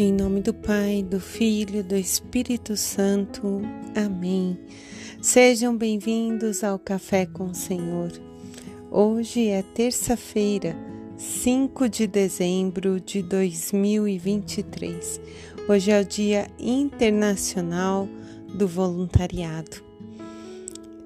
Em nome do Pai, do Filho, do Espírito Santo. Amém. Sejam bem-vindos ao Café com o Senhor. Hoje é terça-feira, 5 de dezembro de 2023. Hoje é o Dia Internacional do Voluntariado.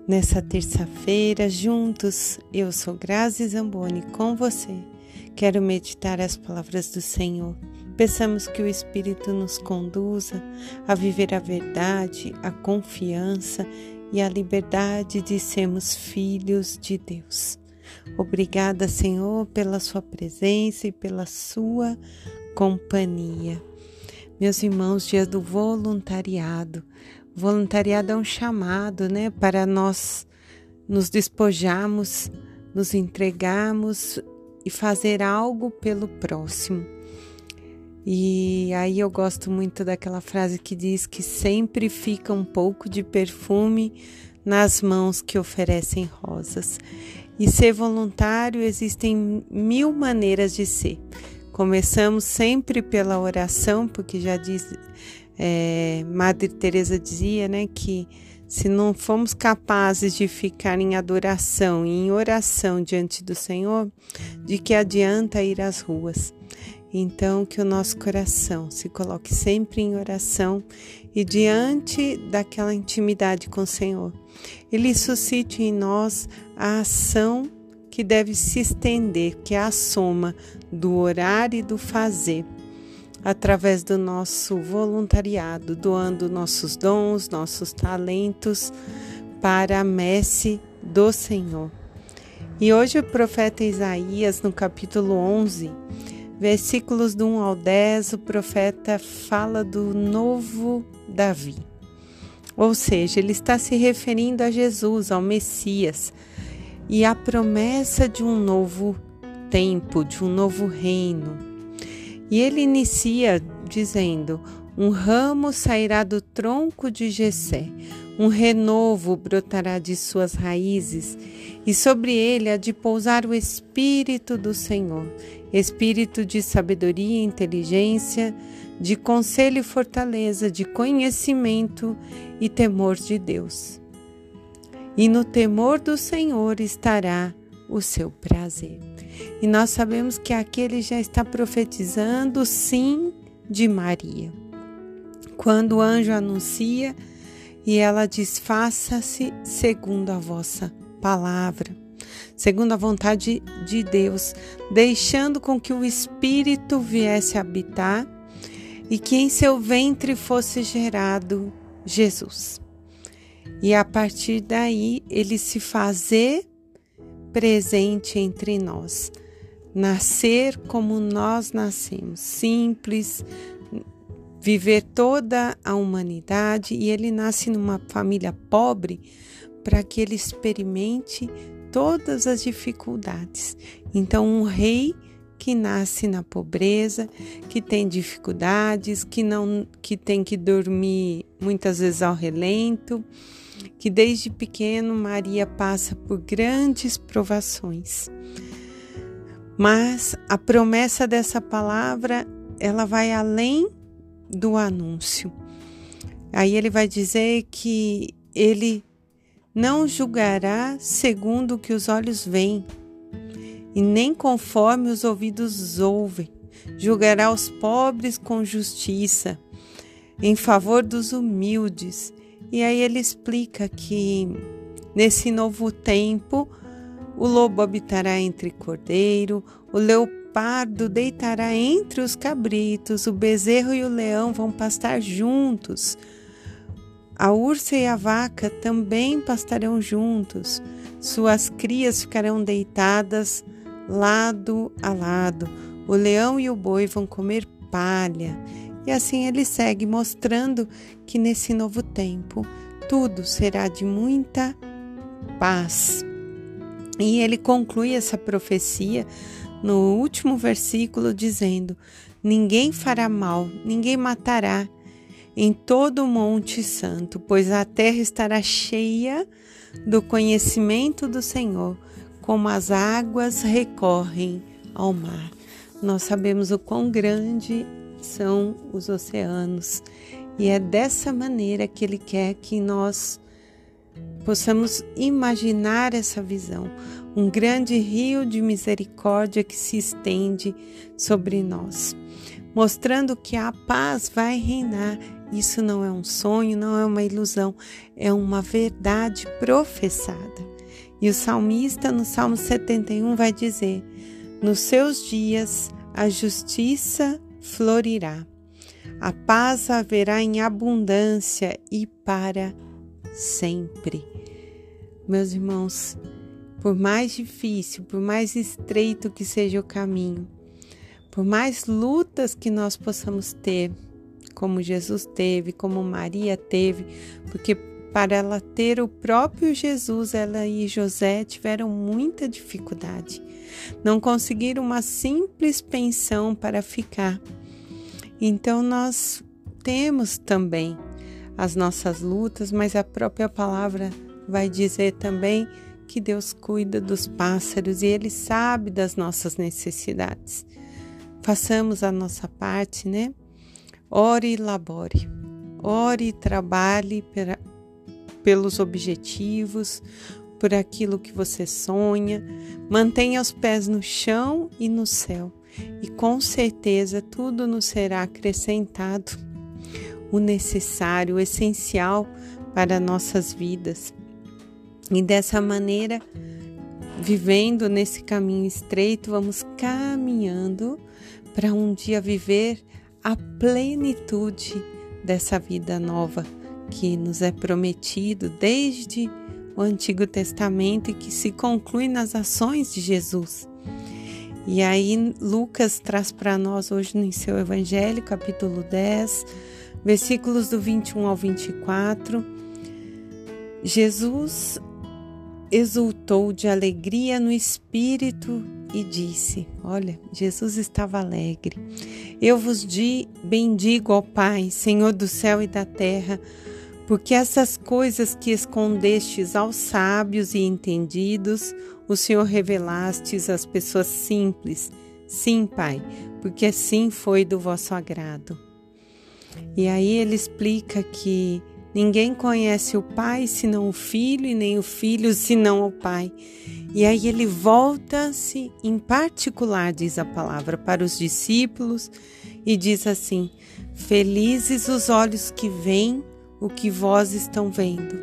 Nessa terça-feira, juntos, eu sou Grazi Zamboni com você. Quero meditar as palavras do Senhor Peçamos que o Espírito nos conduza a viver a verdade, a confiança e a liberdade de sermos filhos de Deus. Obrigada, Senhor, pela Sua presença e pela Sua companhia. Meus irmãos, dia do voluntariado. Voluntariado é um chamado, né, para nós nos despojarmos, nos entregarmos e fazer algo pelo próximo. E aí eu gosto muito daquela frase que diz que sempre fica um pouco de perfume nas mãos que oferecem rosas. E ser voluntário existem mil maneiras de ser. Começamos sempre pela oração, porque já diz é, Madre Teresa dizia, né, que se não fomos capazes de ficar em adoração e em oração diante do Senhor, de que adianta ir às ruas? Então, que o nosso coração se coloque sempre em oração e diante daquela intimidade com o Senhor. Ele suscite em nós a ação que deve se estender, que é a soma do orar e do fazer, através do nosso voluntariado, doando nossos dons, nossos talentos para a messe do Senhor. E hoje o profeta Isaías, no capítulo 11, versículos do 1 ao 10, o profeta fala do novo Davi. Ou seja, ele está se referindo a Jesus, ao Messias, e a promessa de um novo tempo, de um novo reino. E ele inicia dizendo: Um ramo sairá do tronco de Jessé, um renovo brotará de suas raízes, e sobre ele há de pousar o espírito do Senhor, espírito de sabedoria e inteligência, de conselho e fortaleza, de conhecimento e temor de Deus. E no temor do Senhor estará o seu prazer. E nós sabemos que aqui ele já está profetizando sim de Maria. Quando o anjo anuncia e ela diz: Faça-se segundo a vossa palavra segundo a vontade de Deus, deixando com que o Espírito viesse habitar e que em seu ventre fosse gerado Jesus. E a partir daí ele se fazer presente entre nós, nascer como nós nascemos, simples, viver toda a humanidade e ele nasce numa família pobre para que ele experimente todas as dificuldades. Então, um rei que nasce na pobreza, que tem dificuldades, que não que tem que dormir muitas vezes ao relento, que desde pequeno Maria passa por grandes provações. Mas a promessa dessa palavra, ela vai além do anúncio. Aí ele vai dizer que ele não julgará segundo o que os olhos veem, e nem conforme os ouvidos ouvem. Julgará os pobres com justiça, em favor dos humildes. E aí ele explica que nesse novo tempo o lobo habitará entre cordeiro, o leopardo deitará entre os cabritos, o bezerro e o leão vão pastar juntos a ursa e a vaca também pastarão juntos, suas crias ficarão deitadas lado a lado. O leão e o boi vão comer palha. E assim ele segue mostrando que nesse novo tempo tudo será de muita paz. E ele conclui essa profecia no último versículo dizendo: Ninguém fará mal, ninguém matará, em todo o Monte Santo, pois a terra estará cheia do conhecimento do Senhor, como as águas recorrem ao mar. Nós sabemos o quão grande são os oceanos. E é dessa maneira que Ele quer que nós possamos imaginar essa visão, um grande rio de misericórdia que se estende sobre nós, mostrando que a paz vai reinar. Isso não é um sonho, não é uma ilusão, é uma verdade professada. E o salmista, no Salmo 71, vai dizer: Nos seus dias a justiça florirá, a paz haverá em abundância e para sempre. Meus irmãos, por mais difícil, por mais estreito que seja o caminho, por mais lutas que nós possamos ter, como Jesus teve, como Maria teve, porque para ela ter o próprio Jesus, ela e José tiveram muita dificuldade. Não conseguiram uma simples pensão para ficar. Então nós temos também as nossas lutas, mas a própria palavra vai dizer também que Deus cuida dos pássaros e Ele sabe das nossas necessidades. Façamos a nossa parte, né? Ore e labore, ore e trabalhe pelos objetivos, por aquilo que você sonha, mantenha os pés no chão e no céu, e com certeza tudo nos será acrescentado, o necessário, o essencial para nossas vidas. E dessa maneira, vivendo nesse caminho estreito, vamos caminhando para um dia viver a plenitude dessa vida nova que nos é prometido desde o Antigo Testamento e que se conclui nas ações de Jesus. E aí Lucas traz para nós hoje no seu Evangelho, capítulo 10, versículos do 21 ao 24. Jesus exultou de alegria no espírito e disse: Olha, Jesus estava alegre. Eu vos di, bendigo, ó Pai, Senhor do céu e da terra, porque essas coisas que escondestes aos sábios e entendidos, o Senhor revelastes às pessoas simples. Sim, Pai, porque assim foi do vosso agrado. E aí ele explica que Ninguém conhece o Pai senão o Filho, e nem o Filho senão o Pai. E aí ele volta-se, em particular, diz a palavra, para os discípulos e diz assim: Felizes os olhos que veem o que vós estão vendo.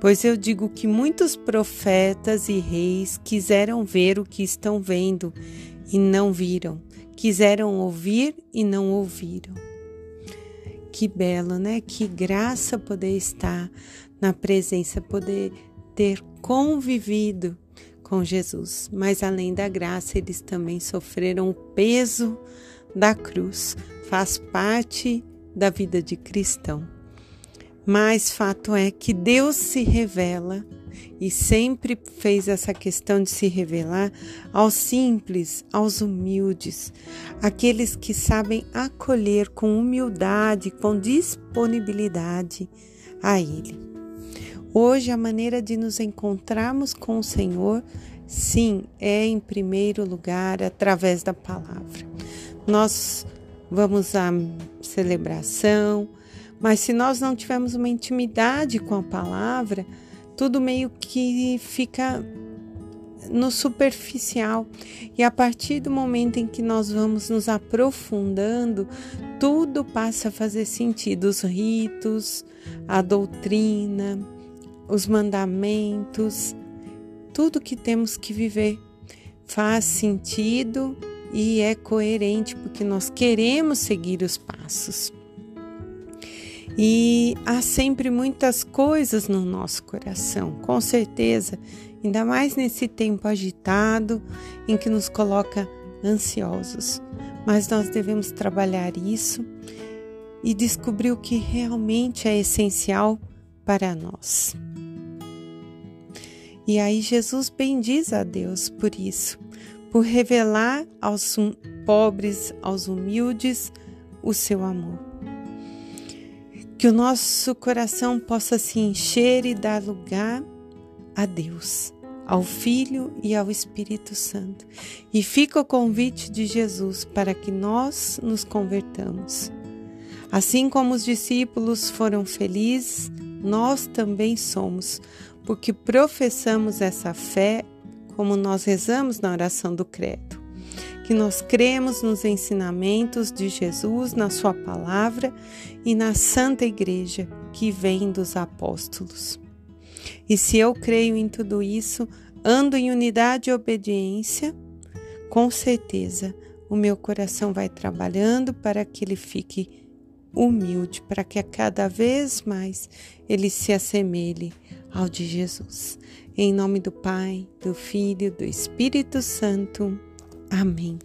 Pois eu digo que muitos profetas e reis quiseram ver o que estão vendo e não viram, quiseram ouvir e não ouviram. Que belo, né? Que graça poder estar na presença, poder ter convivido com Jesus. Mas além da graça, eles também sofreram o peso da cruz. Faz parte da vida de cristão. Mas fato é que Deus se revela e sempre fez essa questão de se revelar aos simples, aos humildes, aqueles que sabem acolher com humildade, com disponibilidade a Ele. Hoje, a maneira de nos encontrarmos com o Senhor, sim, é em primeiro lugar através da palavra. Nós vamos à celebração, mas se nós não tivermos uma intimidade com a palavra, tudo meio que fica no superficial. E a partir do momento em que nós vamos nos aprofundando, tudo passa a fazer sentido: os ritos, a doutrina, os mandamentos, tudo que temos que viver faz sentido e é coerente porque nós queremos seguir os passos. E há sempre muitas coisas no nosso coração, com certeza, ainda mais nesse tempo agitado em que nos coloca ansiosos. Mas nós devemos trabalhar isso e descobrir o que realmente é essencial para nós. E aí Jesus bendiz a Deus por isso, por revelar aos pobres, aos humildes, o seu amor que o nosso coração possa se encher e dar lugar a Deus, ao Filho e ao Espírito Santo. E fica o convite de Jesus para que nós nos convertamos. Assim como os discípulos foram felizes, nós também somos, porque professamos essa fé como nós rezamos na oração do Credo. Que nós cremos nos ensinamentos de Jesus, na Sua palavra e na Santa Igreja que vem dos apóstolos. E se eu creio em tudo isso, ando em unidade e obediência, com certeza o meu coração vai trabalhando para que ele fique humilde, para que a cada vez mais ele se assemelhe ao de Jesus. Em nome do Pai, do Filho, do Espírito Santo. Amém.